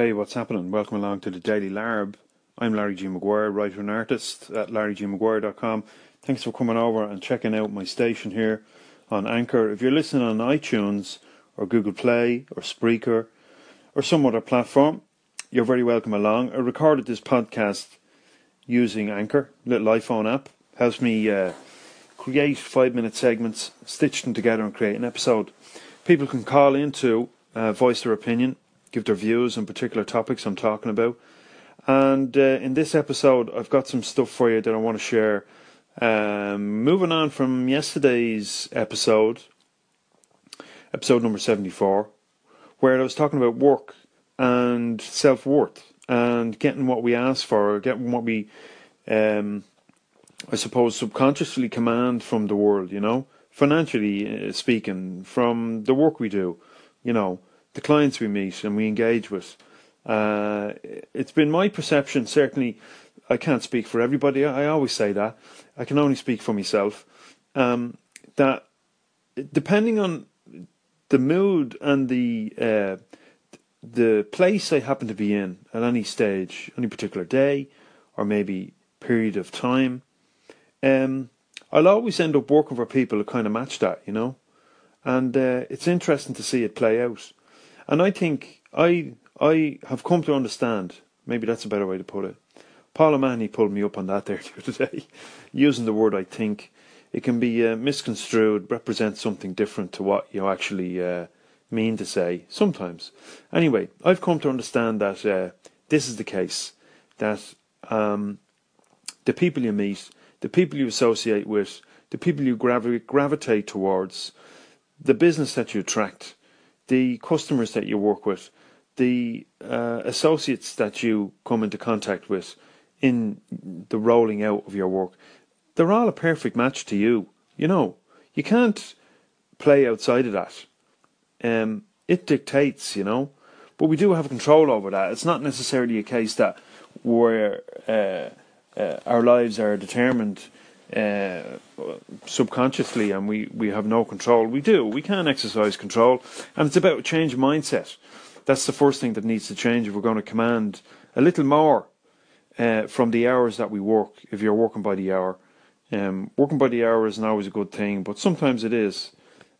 Hey, what's happening? Welcome along to the Daily Larb. I'm Larry G. Maguire, writer and artist at larrygmaguire.com. Thanks for coming over and checking out my station here on Anchor. If you're listening on iTunes or Google Play or Spreaker or some other platform, you're very welcome along. I recorded this podcast using Anchor, little iPhone app. Helps me uh, create five minute segments, stitch them together and create an episode. People can call in to uh, voice their opinion give their views on particular topics I'm talking about. And uh, in this episode, I've got some stuff for you that I want to share. Um, moving on from yesterday's episode, episode number 74, where I was talking about work and self worth and getting what we ask for, getting what we, um, I suppose, subconsciously command from the world, you know, financially uh, speaking, from the work we do, you know the clients we meet and we engage with. Uh, it's been my perception, certainly, I can't speak for everybody, I always say that. I can only speak for myself. Um, that depending on the mood and the uh, the place I happen to be in at any stage, any particular day, or maybe period of time, um, I'll always end up working for people who kind of match that, you know. And uh, it's interesting to see it play out. And I think I I have come to understand. Maybe that's a better way to put it. Paul O'Mahony pulled me up on that there the other day, using the word I think. It can be uh, misconstrued, represent something different to what you actually uh, mean to say sometimes. Anyway, I've come to understand that uh, this is the case. That um, the people you meet, the people you associate with, the people you gravi- gravitate towards, the business that you attract, the customers that you work with, the uh, associates that you come into contact with in the rolling out of your work, they're all a perfect match to you. You know, you can't play outside of that. Um, it dictates, you know, but we do have control over that. It's not necessarily a case that where uh, uh, our lives are determined uh, subconsciously and we, we have no control. We do. We can exercise control. And it's about change mindset. That's the first thing that needs to change if we're going to command a little more uh, from the hours that we work, if you're working by the hour. Um, working by the hour isn't always a good thing, but sometimes it is.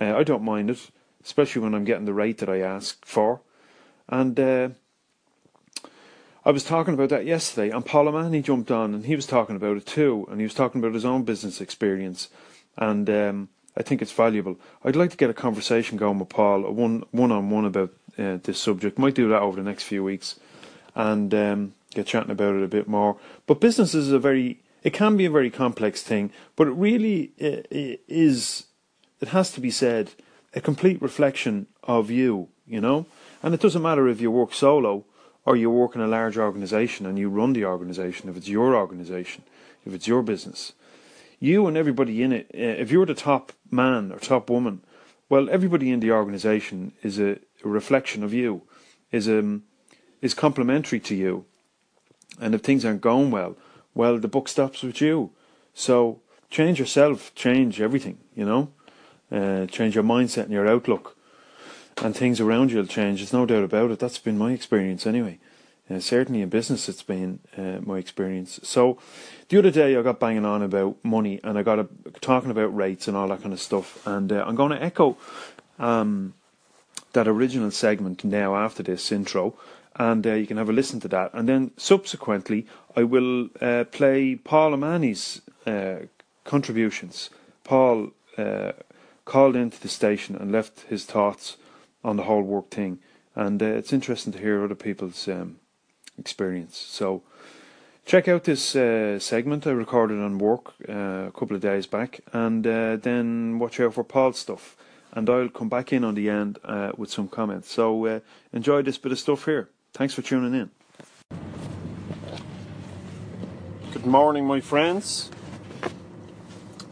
Uh, I don't mind it, especially when I'm getting the rate that I ask for. And uh, I was talking about that yesterday, and Paul O'Mahony jumped on, and he was talking about it too, and he was talking about his own business experience, and um, I think it's valuable. I'd like to get a conversation going with Paul, a one one on one about uh, this subject. Might do that over the next few weeks, and um, get chatting about it a bit more. But business is a very, it can be a very complex thing, but it really is. It has to be said, a complete reflection of you, you know, and it doesn't matter if you work solo or you work in a large organization and you run the organization, if it's your organization, if it's your business, you and everybody in it, eh, if you're the top man or top woman, well, everybody in the organization is a, a reflection of you, is um, is complementary to you, and if things aren't going well, well, the book stops with you. So change yourself, change everything, you know, uh, change your mindset and your outlook and things around you will change. There's no doubt about it. That's been my experience anyway. Uh, certainly in business, it's been uh, my experience. So, the other day I got banging on about money, and I got a, talking about rates and all that kind of stuff. And uh, I'm going to echo um, that original segment now after this intro, and uh, you can have a listen to that. And then subsequently, I will uh, play Paul O'Mahony's uh, contributions. Paul called into the station and left his thoughts on the whole work thing. And uh, it's interesting to hear other people's um, experience. So check out this uh, segment I recorded on work uh, a couple of days back, and uh, then watch out for Paul's stuff. And I'll come back in on the end uh, with some comments. So uh, enjoy this bit of stuff here. Thanks for tuning in. Good morning, my friends.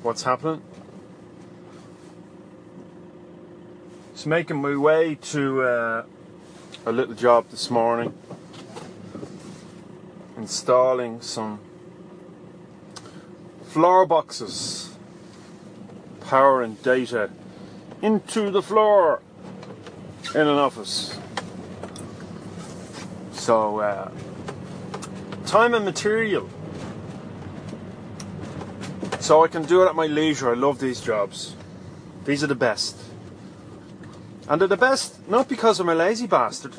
What's happening? Just making my way to uh, a little job this morning, installing some floor boxes, power and data into the floor in an office. So, uh, time and material. So I can do it at my leisure. I love these jobs. These are the best. And they're the best not because I'm a lazy bastard.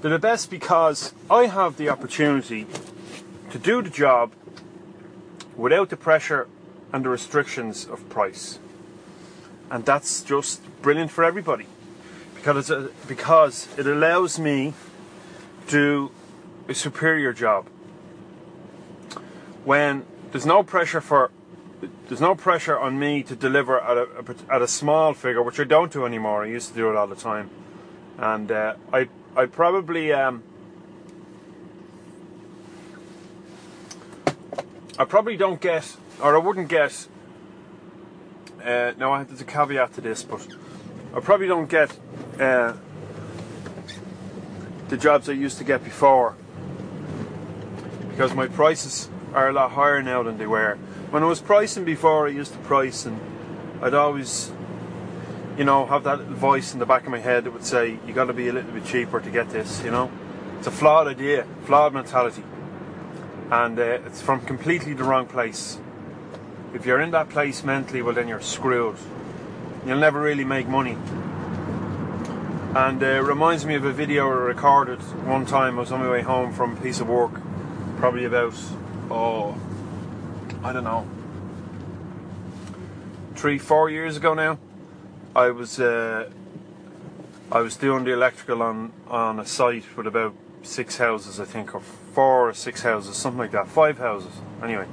They're the best because I have the opportunity to do the job without the pressure and the restrictions of price. And that's just brilliant for everybody because a, because it allows me to do a superior job when there's no pressure for there's no pressure on me to deliver at a, at a small figure, which I don't do anymore. I used to do it all the time, and uh, I I probably um, I probably don't get, or I wouldn't get. Uh, no, there's a caveat to this, but I probably don't get uh, the jobs I used to get before because my prices are a lot higher now than they were. When I was pricing before, I used to price, and I'd always, you know, have that voice in the back of my head that would say, "You got to be a little bit cheaper to get this." You know, it's a flawed idea, flawed mentality and uh, it's from completely the wrong place. If you're in that place mentally, well, then you're screwed. You'll never really make money. And uh, it reminds me of a video I recorded one time. I was on my way home from a piece of work, probably about, oh, I don't know, three, four years ago now. I was uh, I was doing the electrical on on a site with about six houses, I think, or four or six houses, something like that, five houses. Anyway,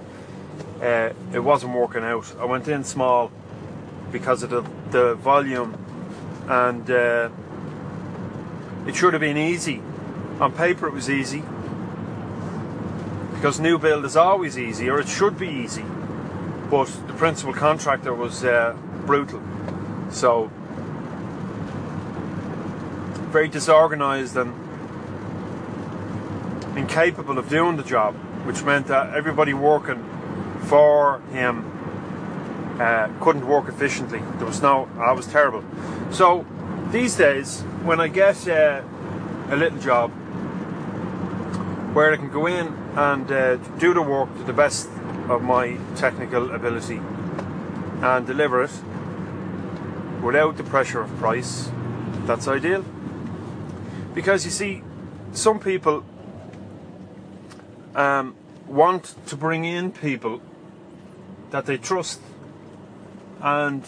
uh, it wasn't working out. I went in small because of the, the volume, and uh, it should have been easy. On paper, it was easy because new build is always easy, or it should be easy. But the principal contractor was uh, brutal, so very disorganized and incapable of doing the job, which meant that everybody working for him uh, couldn't work efficiently. There was no, I was terrible. So these days, when I get uh, a little job where I can go in and uh, do the work to the best of my technical ability and deliver it without the pressure of price, that's ideal. Because you see, some people um, want to bring in people that they trust and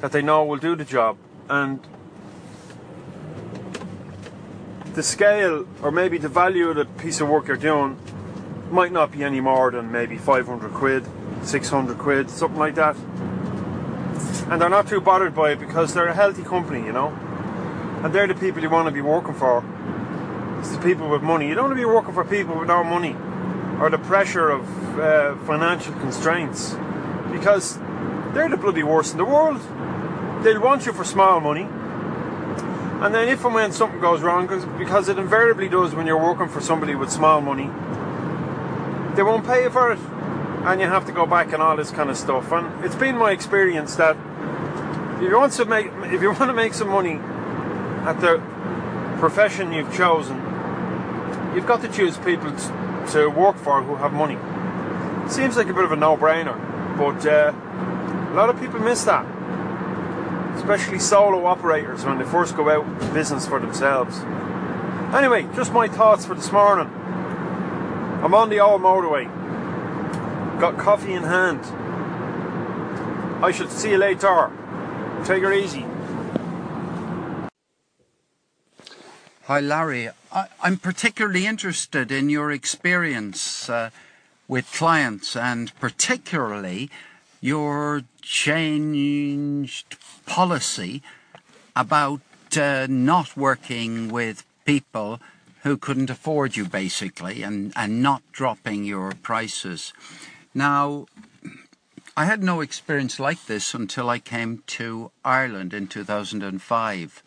that they know will do the job. And the scale or maybe the value of the piece of work you're doing might not be any more than maybe 500 quid, 600 quid, something like that. And they're not too bothered by it because they're a healthy company, you know. And they're the people you want to be working for. It's the people with money. You don't want to be working for people with no money or the pressure of uh, financial constraints because they're the bloody worst in the world. They'll want you for small money. And then if and when something goes wrong, because it invariably does when you're working for somebody with small money, they won't pay you for it. And you have to go back and all this kind of stuff. And it's been my experience that if you want to make if you want to make some money at the profession you've chosen, you've got to choose people to work for who have money. Seems like a bit of a no-brainer, but uh, a lot of people miss that. Especially solo operators when they first go out business for themselves. Anyway, just my thoughts for this morning. I'm on the old motorway. Got coffee in hand. I should see you later. Take it easy. Hi, Larry. I, am particularly interested in your experience uh, with clients and particularly your changed policy about uh, not working with people who couldn't afford you basically and, and not dropping your prices. Now, I had no experience like this until I came to Ireland in 2005.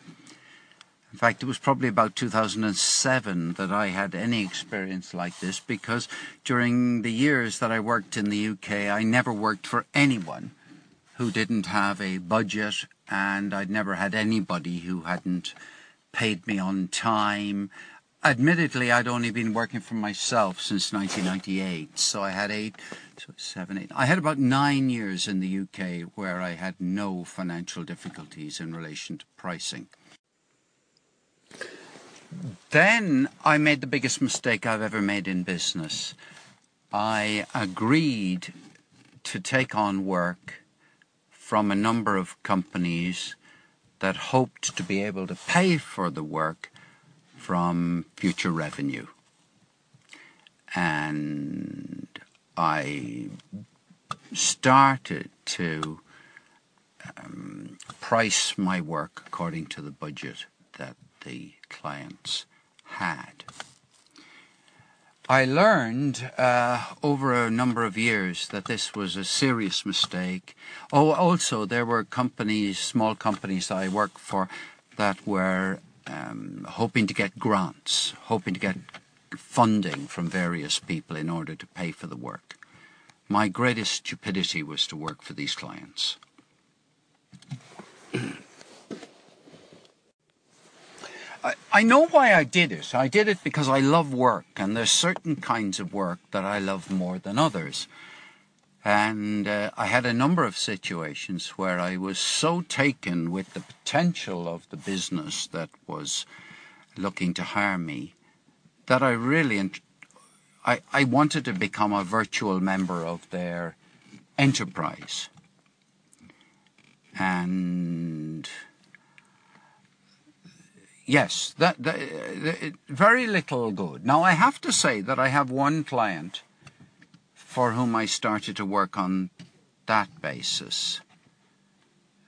In fact, it was probably about 2007 that I had any experience like this because during the years that I worked in the UK, I never worked for anyone who didn't have a budget and I'd never had anybody who hadn't paid me on time. Admittedly, I'd only been working for myself since 1998, so I had eight, seven, eight. I had about nine years in the UK where I had no financial difficulties in relation to pricing. Then I made the biggest mistake I've ever made in business. I agreed to take on work from a number of companies that hoped to be able to pay for the work from future revenue. And I started to um, price my work according to the budget that the clients had. I learned uh, over a number of years that this was a serious mistake. Oh, also there were companies, small companies that I worked for, that were um, hoping to get grants, hoping to get funding from various people in order to pay for the work. My greatest stupidity was to work for these clients. I, I know why I did it. I did it because I love work, and there's certain kinds of work that I love more than others. And uh, I had a number of situations where I was so taken with the potential of the business that was looking to hire me that I really I, I wanted to become a virtual member of their enterprise. And Yes, that, that, that, very little good. Now I have to say that I have one client for whom I started to work on that basis,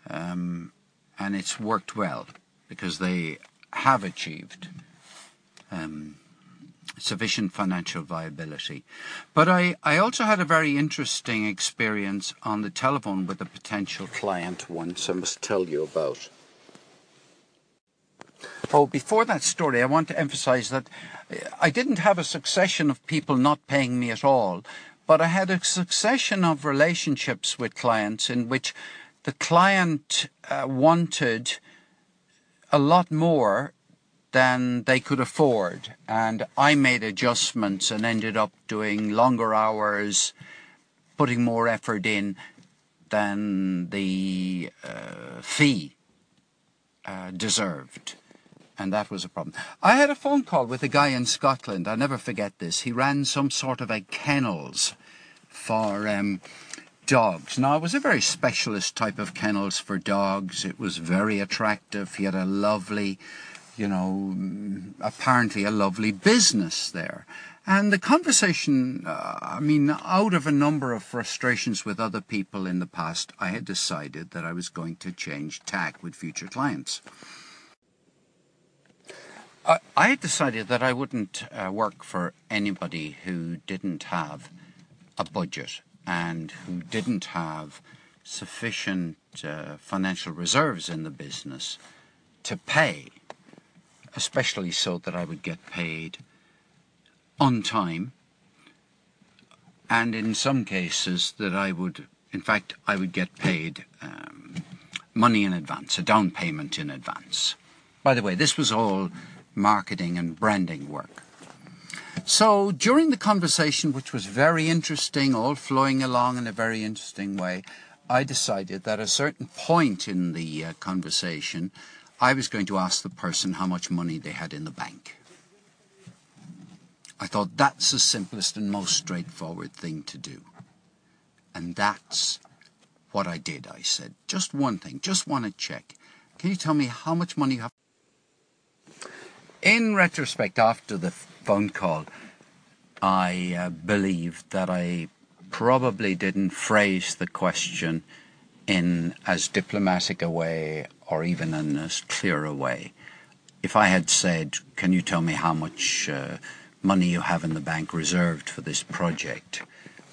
um, and it's worked well because they have achieved um, sufficient financial viability. But I, I also had a very interesting experience on the telephone with a potential client once I must tell you about. Oh, before that story, I want to emphasize that uh, I didn't have a succession of people not paying me at all, but I had a succession of relationships with clients in which the client uh, wanted a lot more than they could afford, and I made adjustments and ended up doing longer hours, putting more effort in than the uh, fee uh, deserved and that was a problem. I had a phone call with a guy in Scotland. I never forget this. He ran some sort of a kennels for um, dogs. Now, it was a very specialist type of kennels for dogs. It was very attractive. He had a lovely, you know, apparently a lovely business there. And the conversation, uh, I mean, out of a number of frustrations with other people in the past, I had decided that I was going to change tack with future clients. I, had decided that I wouldn't uh, work for anybody who didn't have a budget and who didn't have sufficient uh, financial reserves in the business to pay, especially so that I would get paid on time, and in some cases that I would, in fact, I would get paid um, money in advance, a down payment in advance. By the way, this was all marketing and branding work. So during the conversation, which was very interesting, all flowing along in a very interesting way, I decided that at a certain point in the uh, conversation, I was going to ask the person how much money they had in the bank. I thought that's the simplest and most straightforward thing to do. And that's what I did. I said, just one thing, just want to check. Can you tell me how much money you have? In retrospect, after the phone call, I uh, believe that I probably didn't phrase the question in as diplomatic a way or even in as clear a way. If I had said, Can you tell me how much uh, money you have in the bank reserved for this project?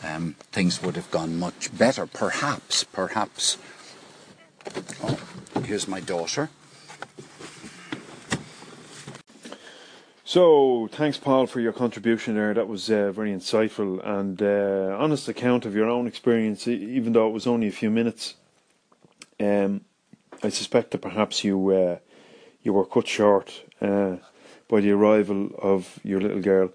Um, things would have gone much better. Perhaps, perhaps. Oh, here's my daughter. So, thanks, Paul, for your contribution there. That was uh, very insightful and uh, honest account of your own experience, even though it was only a few minutes. Um, I suspect that perhaps you uh, you were cut short uh, by the arrival of your little girl.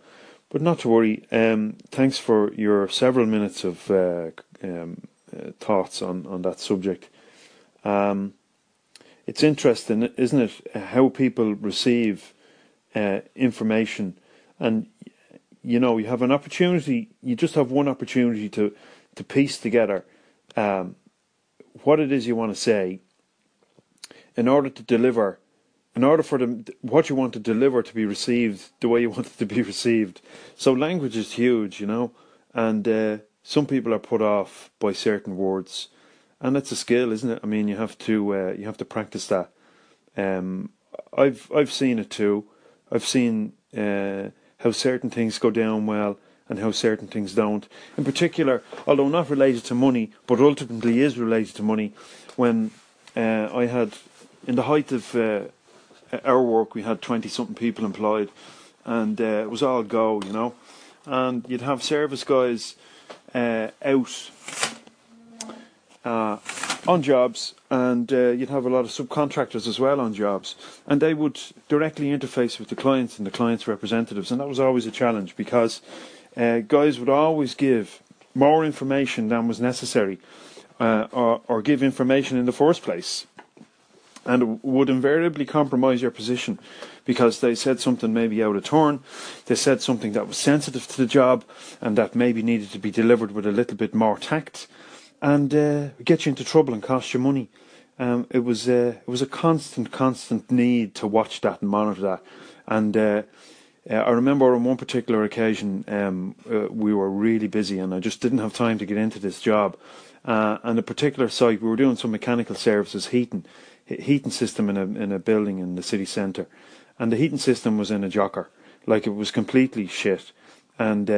But not to worry. Um, thanks for your several minutes of uh, um, uh, thoughts on, on that subject. Um, it's interesting, isn't it, how people receive uh, information, and you know, you have an opportunity. You just have one opportunity to to piece together um, what it is you want to say in order to deliver, in order for them what you want to deliver to be received the way you want it to be received. So language is huge, you know, and uh, some people are put off by certain words, and it's a skill, isn't it? I mean, you have to uh, you have to practice that. Um, I've I've seen it too. I've seen uh, how certain things go down well and how certain things don't. In particular, although not related to money, but ultimately is related to money, when uh, I had, in the height of uh, our work, we had 20 something people employed, and uh, it was all go, you know. And you'd have service guys uh, out uh, on jobs, and uh, you'd have a lot of subcontractors as well on jobs, and they would directly interface with the clients and the clients' representatives, and that was always a challenge because uh, guys would always give more information than was necessary, uh, or, or give information in the first place, and would invariably compromise your position because they said something maybe out of turn, they said something that was sensitive to the job, and that maybe needed to be delivered with a little bit more tact and uh, get you into trouble and cost you money. Um, it was uh, it was a constant, constant need to watch that and monitor that. And uh, uh, I remember on one particular occasion um, uh, we were really busy, and I just didn't have time to get into this job. Uh, and a particular site, we were doing some mechanical services, heating, heating system in a in a building in the city centre, and the heating system was in a jocker, like it was completely shit, and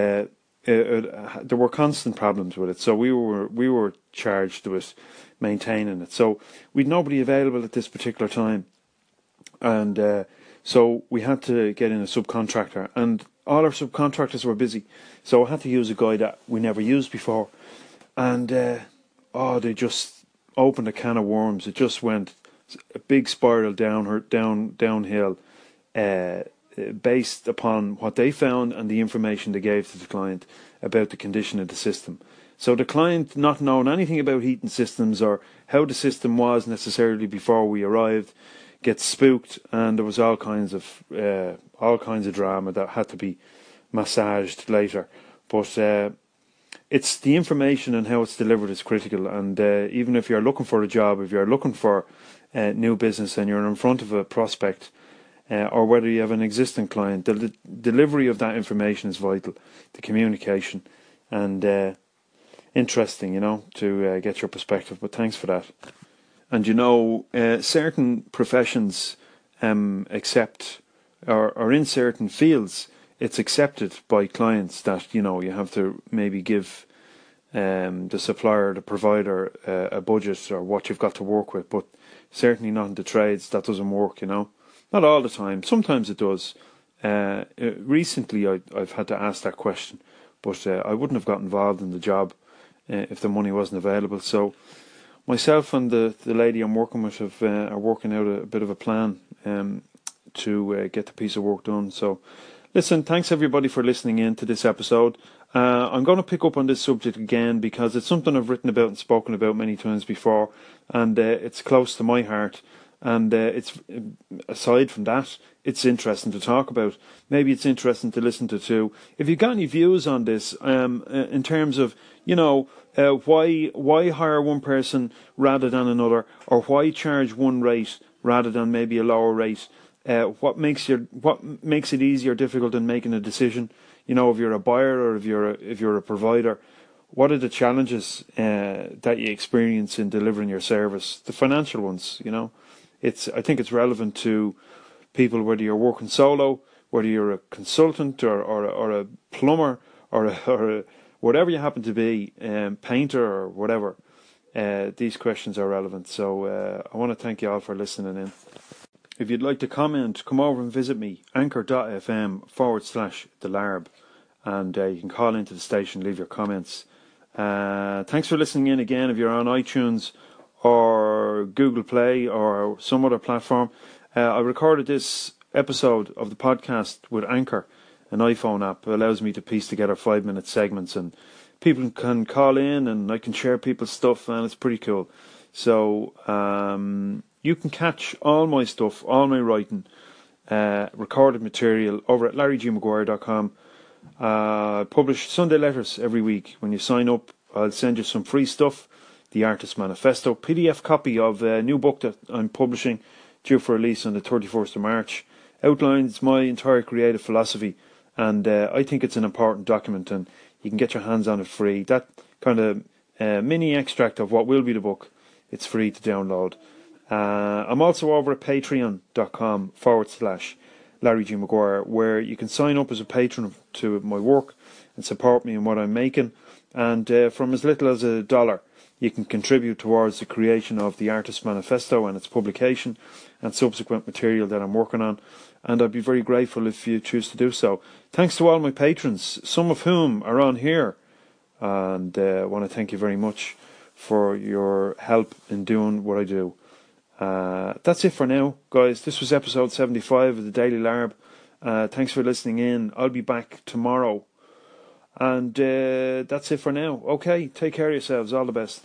uh, there were constant problems with it. So we were we were charged with maintaining it. So we'd nobody available at this particular time, and uh, so we had to get in a subcontractor, and all our subcontractors were busy. So I had to use a guy that we never used before, and uh, oh, they just opened a can of worms. It just went a big spiral down down downhill. Uh, based upon what they found and the information they gave to the client about the condition of the system. So the client not knowing anything about heating systems or how the system was necessarily before we arrived gets spooked, and there was all kinds of uh, all kinds of drama that had to be massaged later. But uh, it's the information and how it's delivered is critical. And uh, even if you're looking for a job, if you're looking for uh, new business and you're in front of a prospect uh, or whether you have an existing client, the li- delivery of that information is vital, the communication, and uh, interesting, you know, to uh, get your perspective. But thanks for that. And you know, uh, certain professions um, accept, or, or in certain fields, it's accepted by clients that you know you have to maybe give um, the supplier, the provider, uh, a budget or what you've got to work with. But certainly not in the trades. That doesn't work, you know. Not all the time. Sometimes it does. Uh, uh, recently, I, have had to ask that question, but uh, I wouldn't have got involved in the job uh, if the money wasn't available. So, myself and the, the lady I'm working with have, uh, are working out a, a, bit of a plan um, to uh, get the piece of work done. So, listen, thanks everybody for listening in to this episode. I'm going to pick up on this subject again because it's something I've written about and spoken about many times before, and it's close to my heart and uh, it's aside from that, it's interesting to talk about. Maybe it's interesting to listen to too. If you've got any views on this, um, uh, in terms of you know uh, why why hire one person rather than another, or why charge one rate rather than maybe a lower rate, uh, what makes your what makes it easier or difficult in making a decision? You know, if you're a buyer or if you're a, if you're a provider. What are the challenges uh, that you experience in delivering your service? The financial ones, you know it's I think it's relevant to people whether you're working solo, whether you're a consultant or or, or a plumber or a, or a, whatever you happen to be, um, painter or whatever. Uh, these questions are relevant. So uh, I want to thank you all for listening in. If you'd like to comment, come over and visit me, anchor.fm forward slash the larb, and uh, you can call into the station, leave your comments. Uh, thanks for listening in again. If you're on iTunes or Google Play or some other platform. Uh, I recorded this episode of the podcast with Anchor, an iPhone app, allows me to piece together five minute segments and people can call in and I can share people's stuff and it's pretty cool. So um, you can catch all my stuff, all my writing, uh, recorded material over at larrygmaguire.com. Uh, I publish Sunday letters every week. When you sign up, I'll send you some free stuff. The Artist Manifesto, PDF copy of a new book that I'm publishing, due for release on the 31st of March, outlines my entire creative philosophy, and uh, I think it's an important document, and you can get your hands on it free. That kind of uh, mini extract of what will be the book, it's free to download. Uh, I'm also over at patreon.com forward slash Larry G. Maguire, where you can sign up as a patron to my work and support me in what I'm making. And uh, from as little as a dollar, you can contribute towards the creation of the Artist Manifesto and its publication and subsequent material that I'm working on. And I'd be very grateful if you choose to do so. Thanks to all my patrons, some of whom are on here. And uh, I want to thank you very much for your help in doing what I do. Uh, that's it for now, guys. This was episode 75 of the Daily Larb. Uh, thanks for listening in. I'll be back tomorrow. And uh, that's it for now. Okay, take care of yourselves. All the best.